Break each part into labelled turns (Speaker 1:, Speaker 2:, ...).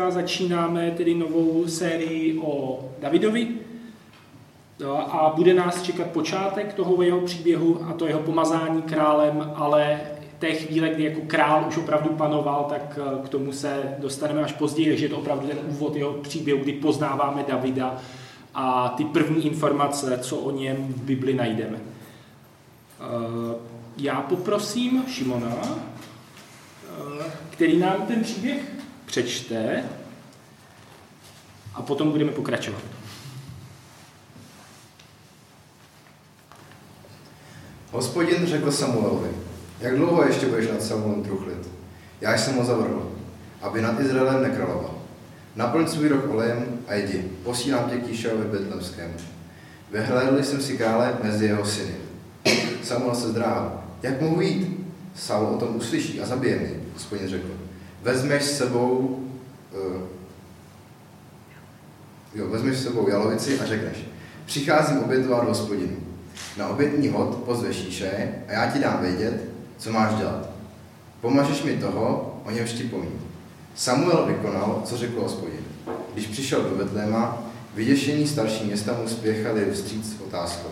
Speaker 1: dneska začínáme tedy novou sérii o Davidovi a bude nás čekat počátek toho jeho příběhu a to jeho pomazání králem, ale té chvíle, kdy jako král už opravdu panoval, tak k tomu se dostaneme až později, takže je to opravdu ten úvod jeho příběhu, kdy poznáváme Davida a ty první informace, co o něm v Bibli najdeme. Já poprosím Šimona, který nám ten příběh přečte a potom budeme pokračovat.
Speaker 2: Hospodin řekl Samuelovi, jak dlouho ještě budeš nad Samuelem truchlit? Já jsem ho zavrhl, aby nad Izraelem nekráloval. Naplň svůj rok olejem a jdi, posílám tě k Jíšovi Betlemskému. Vyhlédl jsem si krále mezi jeho syny. Samuel se zdráhal. Jak mohu jít? Saul o tom uslyší a zabije mě, hospodin řekl. Vezmeš sebou uh, jo, vezmeš sebou jalovici a řekneš, přicházím obětovat hospodinu. Na obětní hod pozveš Jíše a já ti dám vědět, co máš dělat. Pomažeš mi toho, o němž ti povím. Samuel vykonal, co řekl hospodin. Když přišel do Betléma, vyděšení starší města mu spěchali vstříc s otázkou.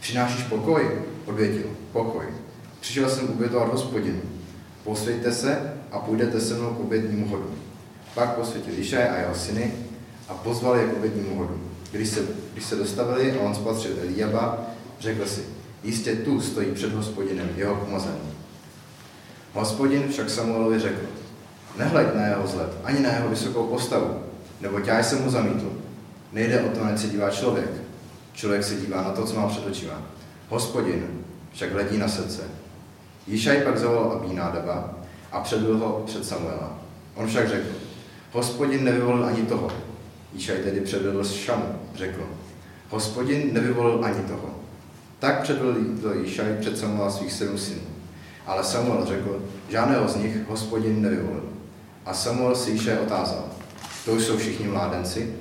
Speaker 2: Přinášíš pokoj? Odvětil, pokoj. Přišel jsem obětovat hospodinu. Posvěďte se a půjdete se mnou k obětnímu hodu. Pak posvětil Išaj a jeho syny a pozval je k obětnímu hodu. Když se, když se dostavili a on spatřil Eliaba, řekl si, jistě tu stojí před hospodinem jeho pomazaný. Hospodin však Samuelovi řekl, nehleď na jeho vzhled, ani na jeho vysokou postavu, nebo já jsem mu zamítl. Nejde o to, na se dívá člověk. Člověk se dívá na to, co má před očima. Hospodin však hledí na srdce. Jíšaj pak zavolal Abínádaba a předl ho před Samuela. On však řekl, hospodin nevyvolil ani toho. Jíšaj tedy předvedl Šamu, řekl, hospodin nevyvolil ani toho. Tak předvedl Jíšaj před Samuela svých sedm synů. Ale Samuel řekl, žádného z nich hospodin nevyvolil. A Samuel si Jíšaj otázal, to jsou všichni mládenci?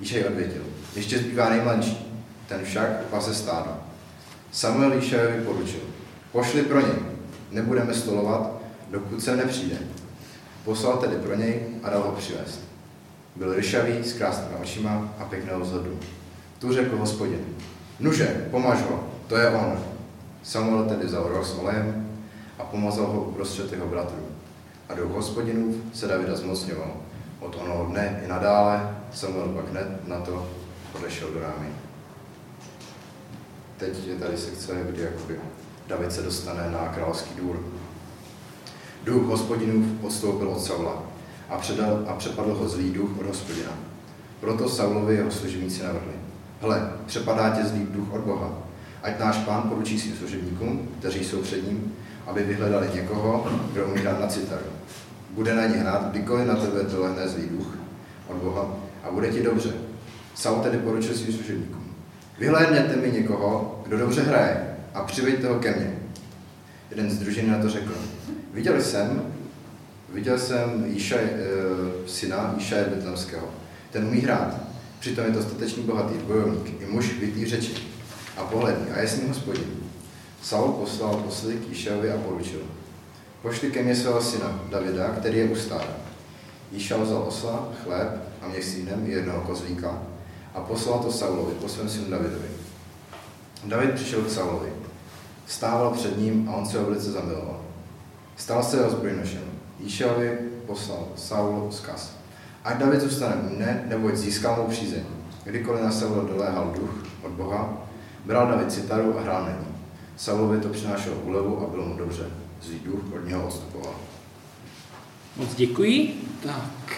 Speaker 2: Jíšaj odvětil, ještě zbývá nejmladší, ten však pase stádo. Samuel Jíšajovi poručil, pošli pro něj, nebudeme stolovat, dokud se nepřijde. Poslal tedy pro něj a dal ho přivést. Byl ryšavý, s krásnými očima a pěkného vzhledu. Tu řekl hospodin, nuže, pomaž ho, to je on. Samuel tedy vzal roh s olejem a pomazal ho uprostřed jeho bratrů. A duch hospodinův se Davida zmocňoval. Od onoho dne i nadále Samuel pak hned na to odešel do rámy. Teď je tady sekce, kdy jakoby David se dostane na královský důr. Duch hospodinův odstoupil od Saula a, předal, a přepadl ho zlý duch od hospodina. Proto Saulovi jeho služebníci navrhli. Hle, přepadá tě zlý duch od Boha. Ať náš pán poručí svým služebníkům, kteří jsou před ním, aby vyhledali někoho, kdo umí hrát na citaru. Bude na ně hrát, kdykoliv na tebe dolehne zlý duch od Boha a bude ti dobře. Saul tedy poručil svým služebníkům. Vyhlédněte mi někoho, kdo dobře hraje a přiveďte ho ke mně. Jeden z družiny na to řekl, viděl jsem, viděl jsem Jíša, e, syna Jíšaje Betlemského. Ten umí hrát. Přitom je to statečný bohatý bojovník, i muž vytý řeči a pohledný a je s ním hospodin. Saul poslal posly k Jíšajovi a poručil. Pošli ke mně svého syna Davida, který je u stáda. Jíša vzal osla, chléb a měsínem i jednoho kozlíka a poslal to Saulovi po svém synu Davidovi. David přišel k Saulovi. Stával před ním a on se ho velice zamiloval. Stal se jeho zbrojnošem. Jíšovi poslal Saul zkaz. Ať David zůstane u mne, neboť získal mou přízeň. Kdykoliv na Saula doléhal duch od Boha, bral David citaru a hrál na ní. Saulovi to přinášelo úlevu a bylo mu dobře. Zlý duch od něho odstupoval.
Speaker 1: Moc děkuji. Tak.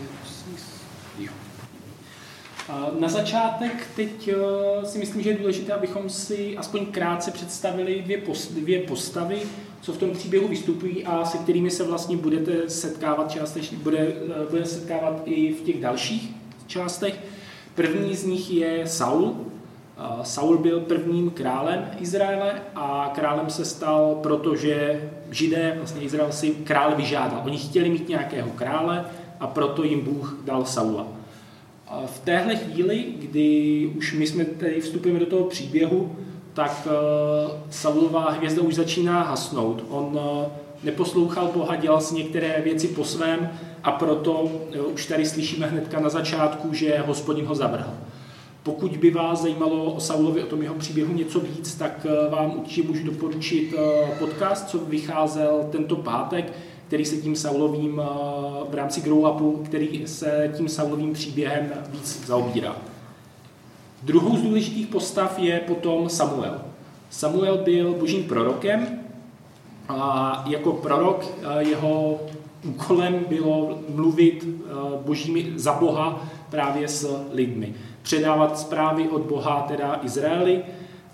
Speaker 1: Jo. Na začátek teď eh, si myslím, že je důležité, abychom si aspoň krátce představili dvě, post, dvě postavy, co v tom příběhu vystupují a se kterými se vlastně budete setkávat částečně, bude, eh, bude setkávat i v těch dalších částech. První z nich je Saul. Saul byl prvním králem Izraele a králem se stal, protože židé, vlastně Izrael si krále vyžádal. Oni chtěli mít nějakého krále a proto jim Bůh dal Saula. V téhle chvíli, kdy už my jsme tady vstupujeme do toho příběhu, tak uh, Saulová hvězda už začíná hasnout. On uh, neposlouchal Boha, dělal si některé věci po svém a proto už tady slyšíme hnedka na začátku, že hospodin ho zavrhl. Pokud by vás zajímalo o Saulovi, o tom jeho příběhu něco víc, tak vám určitě můžu doporučit podcast, co vycházel tento pátek, který se tím Saulovým v rámci Grow Upu, který se tím Saulovým příběhem víc zaobírá. Druhou z důležitých postav je potom Samuel. Samuel byl božím prorokem a jako prorok eh, jeho úkolem bylo mluvit eh, božími za Boha právě s lidmi. Předávat zprávy od Boha teda Izraeli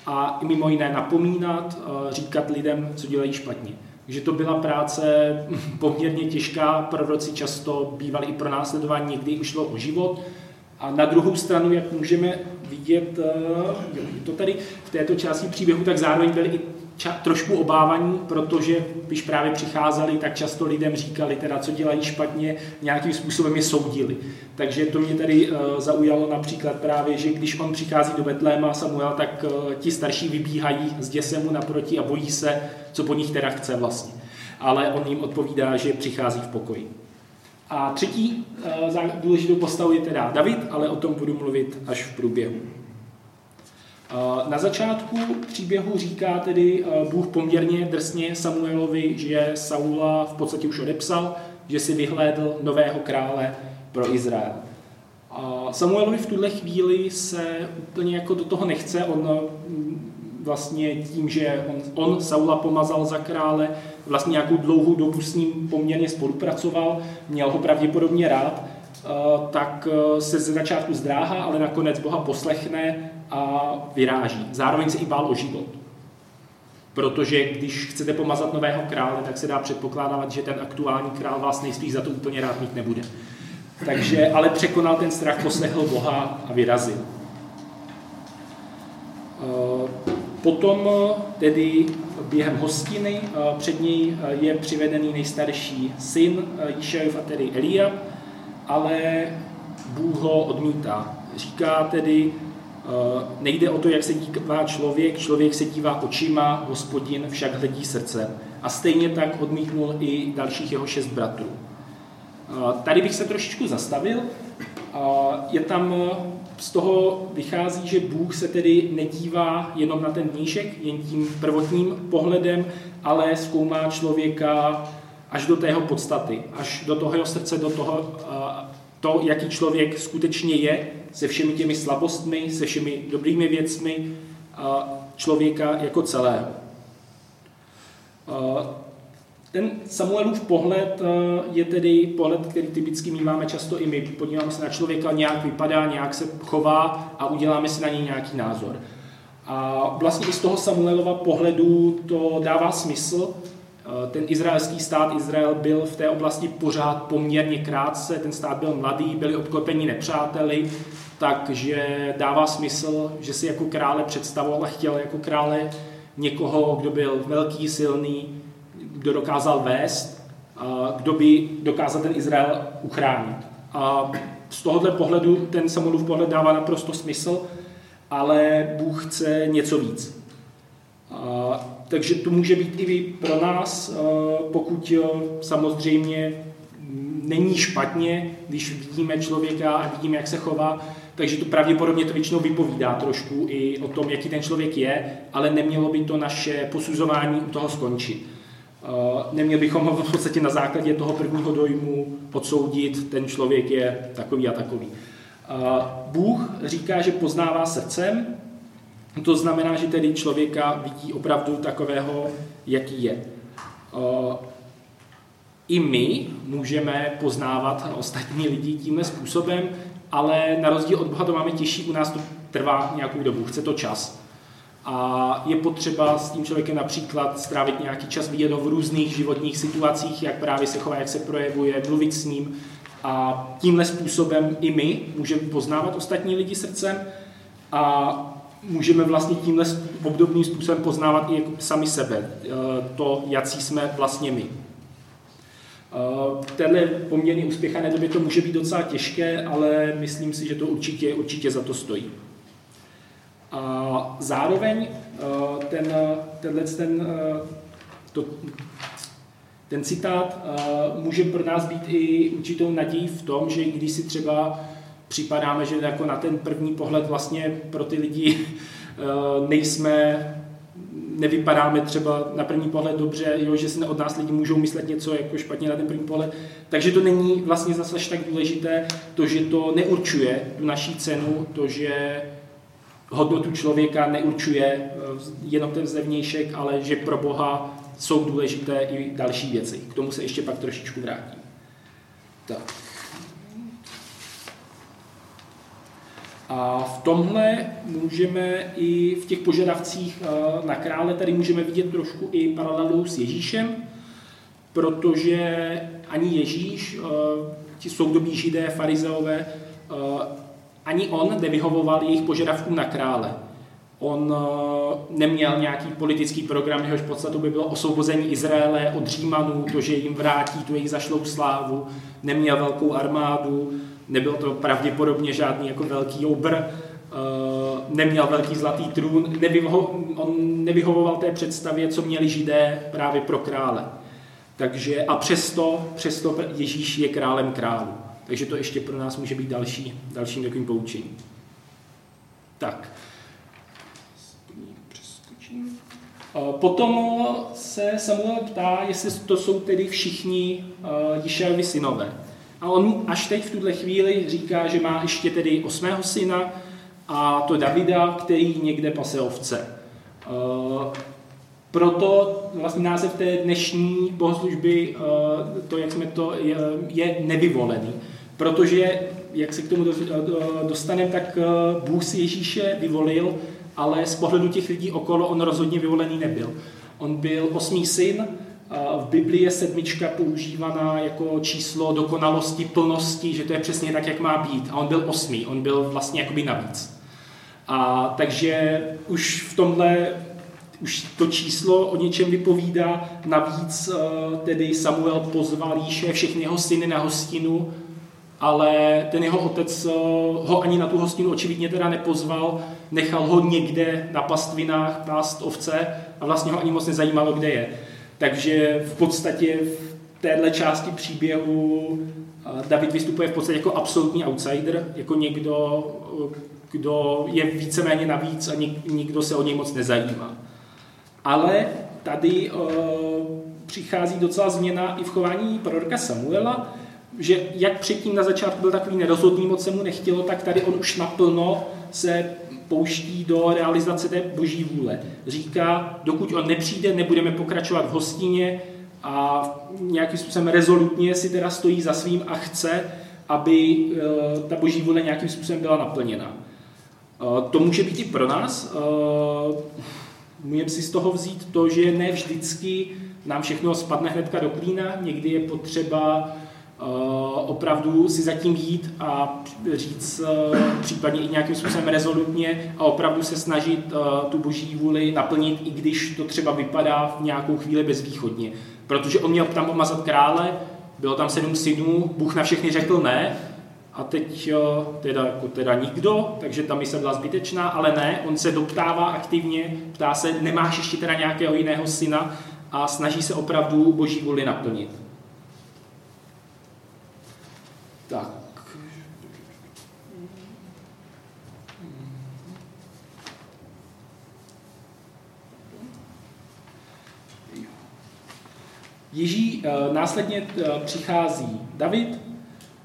Speaker 1: a mimo jiné napomínat, eh, říkat lidem, co dělají špatně. Takže to byla práce poměrně těžká, proroci často bývali i pro následování, někdy už šlo o život. A na druhou stranu, jak můžeme vidět to tady v této části příběhu, tak zároveň byli i ča- trošku obávaní, protože když právě přicházeli, tak často lidem říkali, teda, co dělají špatně, nějakým způsobem je soudili. Takže to mě tady uh, zaujalo například právě, že když on přichází do Betléma Samuel, tak uh, ti starší vybíhají z děse mu naproti a bojí se, co po nich teda chce vlastně. Ale on jim odpovídá, že přichází v pokoji. A třetí uh, důležitou postavou je teda David, ale o tom budu mluvit až v průběhu. Na začátku příběhu říká tedy Bůh poměrně drsně Samuelovi, že Saula v podstatě už odepsal, že si vyhlédl nového krále pro Izrael. Samuelovi v tuhle chvíli se úplně jako do toho nechce, on vlastně tím, že on, on Saula pomazal za krále, vlastně nějakou dlouhou dobu s ním poměrně spolupracoval, měl ho pravděpodobně rád, tak se ze začátku zdráhá, ale nakonec Boha poslechne a vyráží. Zároveň se i bál o život. Protože když chcete pomazat nového krále, tak se dá předpokládat, že ten aktuální král vás nejspíš za to úplně rád mít nebude. Takže, ale překonal ten strach, poslechl Boha a vyrazil. Eh, potom tedy během hostiny eh, před něj eh, je přivedený nejstarší syn Jíšajov a tedy Elia, ale Bůh ho odmítá. Říká tedy, Eh, nejde o to, jak se dívá člověk, člověk se dívá očima, hospodin však hledí srdce. A stejně tak odmítnul i dalších jeho šest bratrů. Eh, tady bych se trošičku zastavil. Eh, je tam z toho vychází, že Bůh se tedy nedívá jenom na ten dníšek, jen tím prvotním pohledem, ale zkoumá člověka až do tého podstaty, až do toho jeho srdce, do toho, to, jaký člověk skutečně je, se všemi těmi slabostmi, se všemi dobrými věcmi člověka jako celého. Ten Samuelův pohled je tedy pohled, který typicky máme často i my. Podíváme se na člověka, nějak vypadá, nějak se chová a uděláme si na něj nějaký názor. A vlastně i z toho Samuelova pohledu to dává smysl, ten izraelský stát Izrael byl v té oblasti pořád poměrně krátce, ten stát byl mladý, byli obklopeni nepřáteli, takže dává smysl, že si jako krále představoval a chtěl jako krále někoho, kdo byl velký, silný, kdo dokázal vést, kdo by dokázal ten Izrael uchránit. A z tohohle pohledu ten Samuelův pohled dává naprosto smysl, ale Bůh chce něco víc. Takže to může být i pro nás, eh, pokud eh, samozřejmě není špatně, když vidíme člověka a vidíme, jak se chová, takže to pravděpodobně to většinou vypovídá trošku i o tom, jaký ten člověk je, ale nemělo by to naše posuzování u toho skončit. Eh, neměli bychom ho v podstatě na základě toho prvního dojmu odsoudit, ten člověk je takový a takový. Bůh říká, že poznává srdcem, to znamená, že tedy člověka vidí opravdu takového, jaký je. I my můžeme poznávat ostatní lidi tímhle způsobem, ale na rozdíl od Boha to máme těžší, u nás to trvá nějakou dobu, chce to čas. A je potřeba s tím člověkem například strávit nějaký čas, vidět ho v různých životních situacích, jak právě se chová, jak se projevuje, mluvit s ním. A tímhle způsobem i my můžeme poznávat ostatní lidi srdcem a můžeme vlastně tímhle obdobným způsobem poznávat i sami sebe, eh, to, jaký jsme vlastně my. Eh, v téhle poměrně uspěchané době to může být docela těžké, ale myslím si, že to určitě, určitě za to stojí. A zároveň eh, ten, tenhle ten, to, Ten citát může pro nás být i určitou nadějí v tom, že když si třeba připadáme, že jako na ten první pohled vlastně pro ty lidi uh, nejsme nevypadáme třeba na první pohled dobře, jo, že si od nás lidi můžou myslet něco jako špatně na ten první pohled. Takže to není vlastně zase tak důležité, to, že to neurčuje tu naší cenu, to, že hodnotu člověka neurčuje eh, jenom ten zevnějšek, ale že pro Boha jsou důležité i další věci. K tomu se ještě pak trošičku vrátím. Tak. A v tomhle můžeme i v těch požadavcích eh, na krále tady můžeme vidět trošku i paralelu s Ježíšem, protože ani Ježíš, eh, ti soudobí židé, farizeové, ani on nevyhovoval jejich požadavkům na krále. On eh, neměl nějaký politický program, jehož podstatou by bylo osvobození Izraele od Římanů, to, že jim vrátí tu jejich zašlou slávu, neměl velkou armádu, nebyl to pravděpodobně žádný jako velký obr, eh, neměl velký zlatý trůn, nevyho, on nevyhovoval té představě, co měli židé právě pro krále. Takže a přesto, přesto Ježíš je králem králu. Takže to ještě pro nás může být další, dalším takovým poučením. Tak. Potom se Samuel ptá, jestli to jsou tedy všichni Jišeovi synové. A on až teď v tuhle chvíli říká, že má ještě tedy osmého syna a to Davida, který někde pase ovce. Proto vlastně název té dnešní bohoslužby, to, jak jsme to, je nevyvolený. Protože, jak se k tomu dostaneme, tak eh, Bůh si Ježíše vyvolil, ale z pohledu těch lidí okolo on rozhodně vyvolený nebyl. On byl osmý syn, v Biblii je sedmička používaná jako číslo dokonalosti, plnosti, že to je přesně tak, jak má být. A on byl osmý, on byl vlastně jakoby navíc. A takže už v tomhle už to číslo o něčem vypovídá. Navíc eh, tedy Samuel pozval Jíše všechny jeho syny na hostinu ale ten jeho otec eh, ho ani na tu hostinu očividně teda nepozval, nechal ho někde na pastvinách pást ovce a vlastně ho ani moc nezajímalo, kde je. Takže v podstatě v téhle části příběhu eh, David vystupuje v podstatě jako absolutní outsider, jako někdo, eh, kdo je víceméně navíc a nikdo se o něj moc nezajímá. Ale tady uh, přichází docela změna i v chování proroka Samuela, že jak předtím na začátku byl takový nerozhodný, moc se mu nechtělo, tak tady on už naplno se pouští do realizace té boží vůle. Říká, dokud on nepřijde, nebudeme pokračovat v hostině a nějakým způsobem rezolutně si teda stojí za svým a chce, aby eh, ta boží vůle nějakým způsobem byla naplněna. Eh, to může být i pro nás. Eh, můžeme si z toho vzít to, že ne vždycky nám všechno spadne hnedka do klína, někdy je potřeba opravdu si zatím jít a říct eh, případně i nějakým způsobem rezolutně a opravdu se snažit eh, tu boží vůli naplnit, i když to třeba vypadá v nějakou chvíli bezvýchodně. Protože on měl tam pomazat krále, bylo tam sedm synů, Bůh na všechny řekl ne, a teď teda, jako teda nikdo, takže ta mise byla zbytečná, ale ne, on se doptává aktivně, ptá se, nemáš ještě teda nějakého jiného syna a snaží se opravdu boží vůli naplnit. Tak. Ježí eh, následně eh, přichází David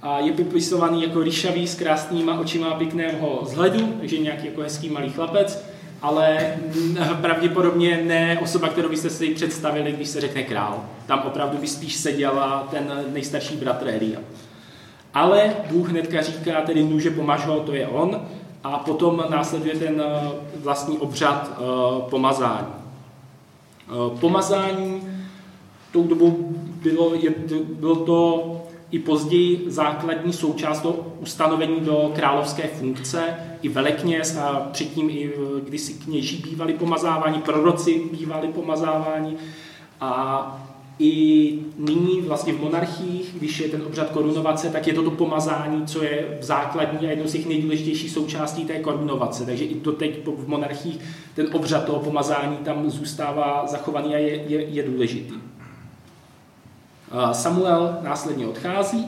Speaker 1: a je popisovaný jako ryšavý s krásnýma očima pěkného vzhledu, takže nějaký jako hezký malý chlapec, ale pravděpodobně ne osoba, kterou byste si představili, když se řekne král. Tam opravdu by spíš seděla ten nejstarší bratr Elia. Ale Bůh hnedka říká, tedy nůže pomažo, to je on, a potom následuje ten eh, vlastní obřad eh, pomazání. Eh, pomazání tou dobou bylo, je, bylo to i později základní součást do ustanovení do královské funkce. I velekněz a předtím i kdysi kněží bývali pomazáváni, proroci bývali pomazáváni. A i nyní vlastně v monarchiích, když je ten obřad korunovace, tak je to to pomazání, co je základní a jednou z těch nejdůležitějších součástí té korunovace. Takže i to teď v monarchiích ten obřad toho pomazání tam zůstává zachovaný a je, je, je důležitý. Samuel následně odchází.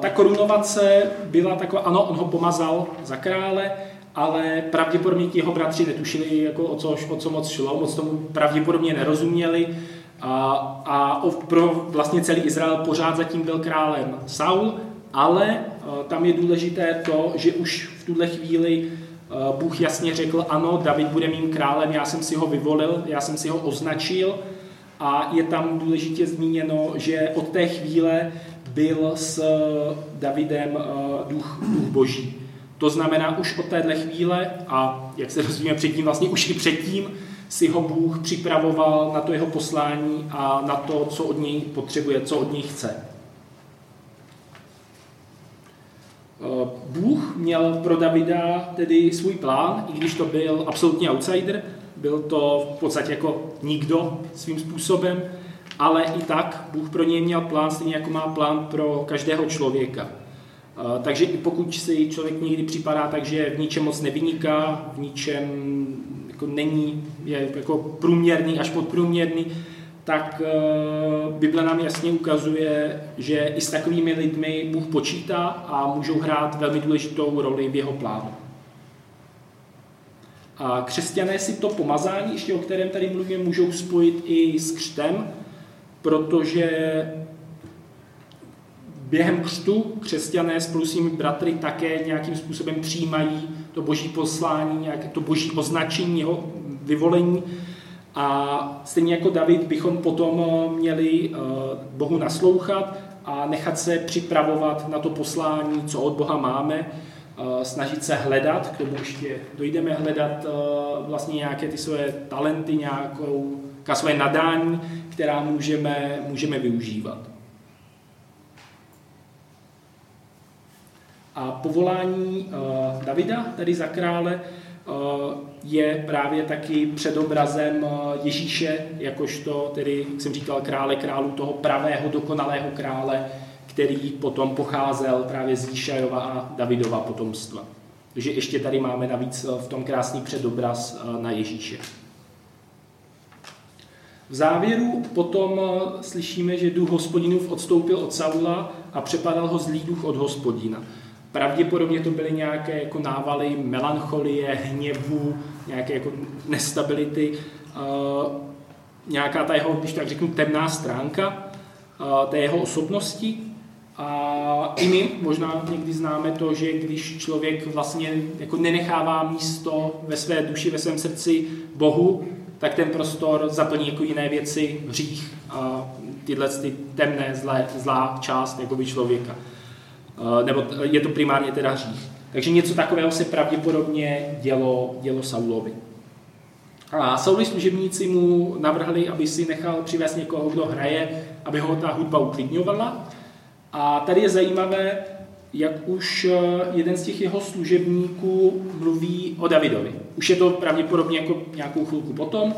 Speaker 1: Ta korunovace byla taková, ano, on ho pomazal za krále, ale pravděpodobně ti jeho bratři netušili, jako o, co, o co moc šlo, moc tomu pravděpodobně nerozuměli. A, a pro vlastně celý Izrael pořád zatím byl králem Saul, ale tam je důležité to, že už v tuhle chvíli Bůh jasně řekl, ano, David bude mým králem, já jsem si ho vyvolil, já jsem si ho označil a je tam důležitě zmíněno, že od té chvíle byl s Davidem duch, duch boží. To znamená, už od téhle chvíle a jak se dozvíme předtím, vlastně už i předtím si ho Bůh připravoval na to jeho poslání a na to, co od něj potřebuje, co od něj chce. Eh, Bůh měl pro Davida tedy svůj plán, i když to byl absolutní outsider, byl to v podstatě jako nikdo svým způsobem, ale i tak Bůh pro něj měl plán, stejně jako má plán pro každého člověka. Eh, takže i pokud si člověk někdy připadá tak, že v ničem moc nevyniká, v ničem jako není, je jako průměrný až podprůměrný, tak uh, Bible nám jasně ukazuje, že i s takovými lidmi Bůh počítá a můžou hrát velmi důležitou roli v jeho plánu. A křesťané si to pomazání, ještě o kterém tady mluvím, můžou spojit i s křtem, protože během křtu křesťané spolu svými bratry také nějakým způsobem přijímají to boží poslání, nějaké to boží označení, jeho vyvolení. A stejně jako David bychom potom měli eh, Bohu naslouchat a nechat se připravovat na to poslání, co od Boha máme, eh, snažit se hledat, k tomu ještě dojdeme hledat eh, vlastně nějaké ty své talenty, nějakou své nadání, která můžeme, můžeme využívat. A povolání uh, Davida, tedy za krále, uh, je právě taky předobrazem uh, Ježíše, jakožto, tedy, jak jsem říkal, krále králu, toho pravého, dokonalého krále, který potom pocházel právě z Jíšajova a Davidova potomstva. Takže ještě tady máme navíc v tom krásný předobraz na Ježíše. V závěru potom slyšíme, že duch hospodinův odstoupil od Saula a přepadal ho zlý duch od hospodina. Pravděpodobně to byly nějaké jako návaly melancholie, hněvu, nějaké jako nestability, uh, nějaká ta jeho, když tak řeknu, temná stránka uh, té jeho osobnosti. A i my možná někdy známe to, že když člověk vlastně jako nenechává místo ve své duši, ve svém srdci Bohu, tak ten prostor zaplní jako jiné věci, hřích a tyhle ty temné, zlé, zlá část jakoby člověka. Eh, nebo je to primárně teda hřích. Takže něco takového se pravděpodobně dělo, dělo Saulovi. A Saulovi služebníci mu navrhli, aby si nechal přivést někoho, kdo hraje, aby ho ta hudba uklidňovala. A tady je zajímavé, jak už eh, jeden z těch jeho služebníků mluví o Davidovi. Už je to pravděpodobně jako nějakou chvilku potom,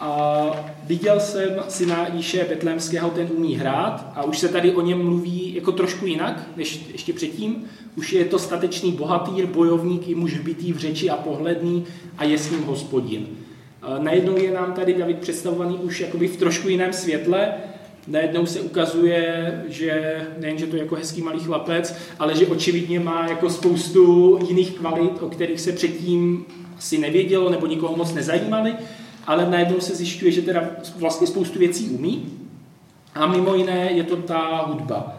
Speaker 1: a viděl jsem syna Jíše Betlémského, ten umí hrát a už se tady o něm mluví jako trošku jinak, než ještě předtím. Už je to statečný bohatýr, bojovník i muž bytý v řeči a pohledný a je s ním hospodin. Najednou je nám tady David představovaný už jakoby v trošku jiném světle, najednou se ukazuje, že nejen, že to je jako hezký malý chlapec, ale že očividně má jako spoustu jiných kvalit, o kterých se předtím asi nevědělo nebo nikoho moc nezajímali ale najednou se zjišťuje, že teda vlastně spoustu věcí umí. A mimo jiné je to ta hudba.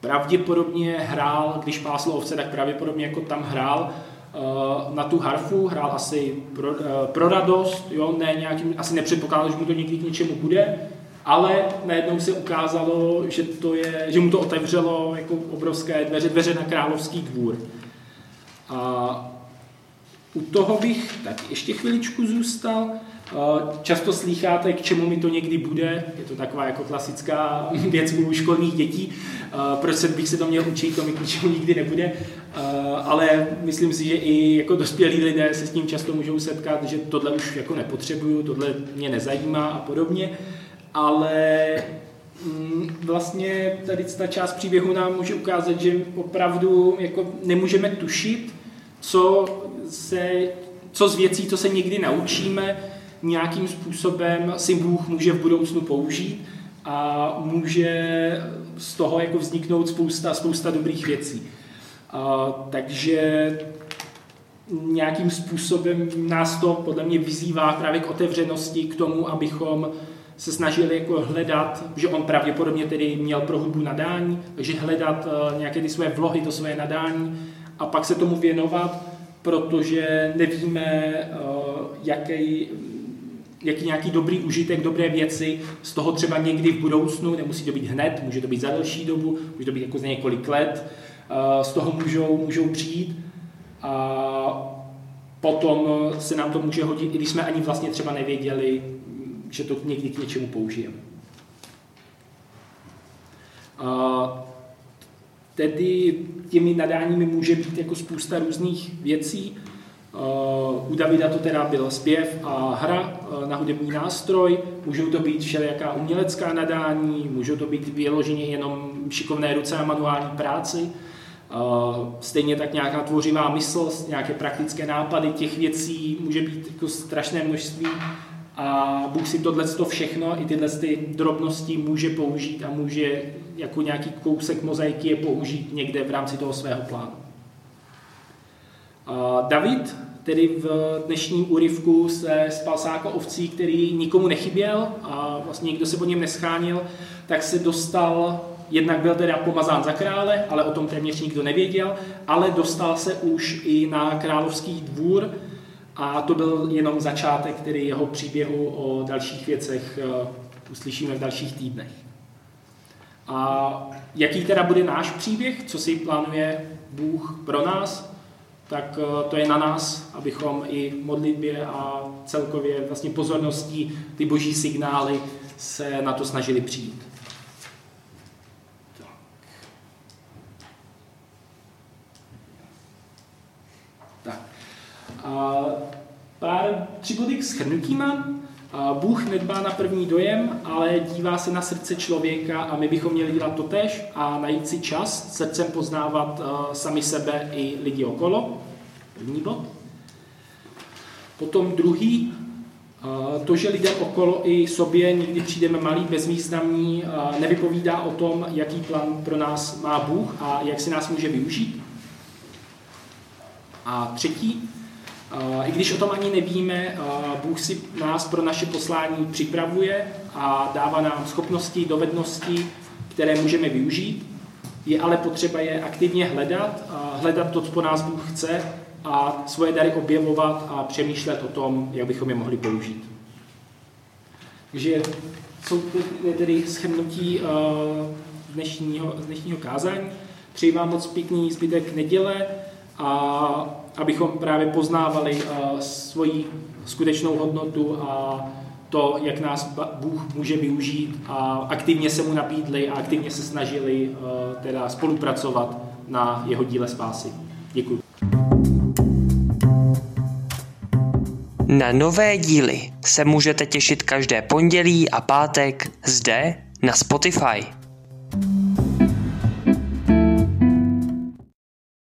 Speaker 1: Pravděpodobně hrál, když pásl ovce, tak pravděpodobně jako tam hrál uh, na tu harfu, hrál asi pro, uh, pro radost, jo, ne nějakým, asi nepředpokládal, že mu to někdy k něčemu bude, ale najednou se ukázalo, že, to je, že mu to otevřelo jako obrovské dveře, dveře na královský dvůr. A u toho bych tak ještě chviličku zůstal. Často slycháte, k čemu mi to někdy bude. Je to taková jako klasická věc u školních dětí. Proč se bych se to měl učit, to mi k ničemu nikdy nebude. Ale myslím si, že i jako dospělí lidé se s tím často můžou setkat, že tohle už jako nepotřebuju, tohle mě nezajímá a podobně. Ale mm, vlastně tady ta část příběhu nám může ukázat, že opravdu jako nemůžeme tušit, co, se, co z věcí, co se někdy naučíme, nějakým způsobem si Bůh může v budoucnu použít a může z toho jako vzniknout spousta, spousta dobrých věcí. A, takže nějakým způsobem nás to podle mě vyzývá právě k otevřenosti, k tomu, abychom se snažili jako hledat, že on pravděpodobně tedy měl pro hudbu nadání, takže hledat uh, nějaké ty své vlohy, to své nadání a pak se tomu věnovat, protože nevíme, uh, jaký, jaký nějaký dobrý užitek, dobré věci z toho třeba někdy v budoucnu, nemusí to být hned, může to být za delší dobu, může to být jako za několik let, uh, z toho můžou, můžou přijít a potom se nám to může hodit, i když jsme ani vlastně třeba nevěděli, že to někdy k něčemu použijeme. A tedy těmi nadáními může být jako spousta různých věcí. U Davida to teda byl zpěv a hra na hudební nástroj, můžou to být všelijaká umělecká nadání, můžou to být vyloženě jenom šikovné ruce a manuální práci, stejně tak nějaká tvořivá mysl, nějaké praktické nápady těch věcí může být jako strašné množství. A Bůh si tohle to všechno, i tyhle ty drobnosti může použít a může jako nějaký kousek mozaiky je použít někde v rámci toho svého plánu. David tedy v dnešním úryvku se spal sáko ovcí, který nikomu nechyběl a vlastně nikdo se po něm neschánil, tak se dostal, jednak byl teda pomazán za krále, ale o tom téměř nikdo nevěděl, ale dostal se už i na královský dvůr, a to byl jenom začátek tedy jeho příběhu o dalších věcech eh, uslyšíme v dalších týdnech. A jaký teda bude náš příběh, co si plánuje Bůh pro nás, tak eh, to je na nás, abychom i modlitbě a celkově vlastně pozorností ty boží signály se na to snažili přijít. A pár tři body k schrnutí mám. Bůh nedbá na první dojem, ale dívá se na srdce člověka a my bychom měli dělat to tež a najít si čas srdcem poznávat sami sebe i lidi okolo. První bod. Potom druhý, to, že lidem okolo i sobě někdy přijdeme malý, bezvýznamní, nevypovídá o tom, jaký plán pro nás má Bůh a jak si nás může využít. A třetí, i když o tom ani nevíme, Bůh si nás pro naše poslání připravuje a dává nám schopnosti, dovednosti, které můžeme využít. Je ale potřeba je aktivně hledat, hledat to, co po nás Bůh chce a svoje dary objevovat a přemýšlet o tom, jak bychom je mohli použít. Takže jsou tedy schrnutí dnešního, dnešního kázání. Přeji vám moc pěkný zbytek neděle a abychom právě poznávali uh, svoji skutečnou hodnotu a to, jak nás Bůh může využít a aktivně se mu nabídli a aktivně se snažili uh, teda spolupracovat na jeho díle spásy. Děkuji.
Speaker 3: Na nové díly se můžete těšit každé pondělí a pátek zde na Spotify.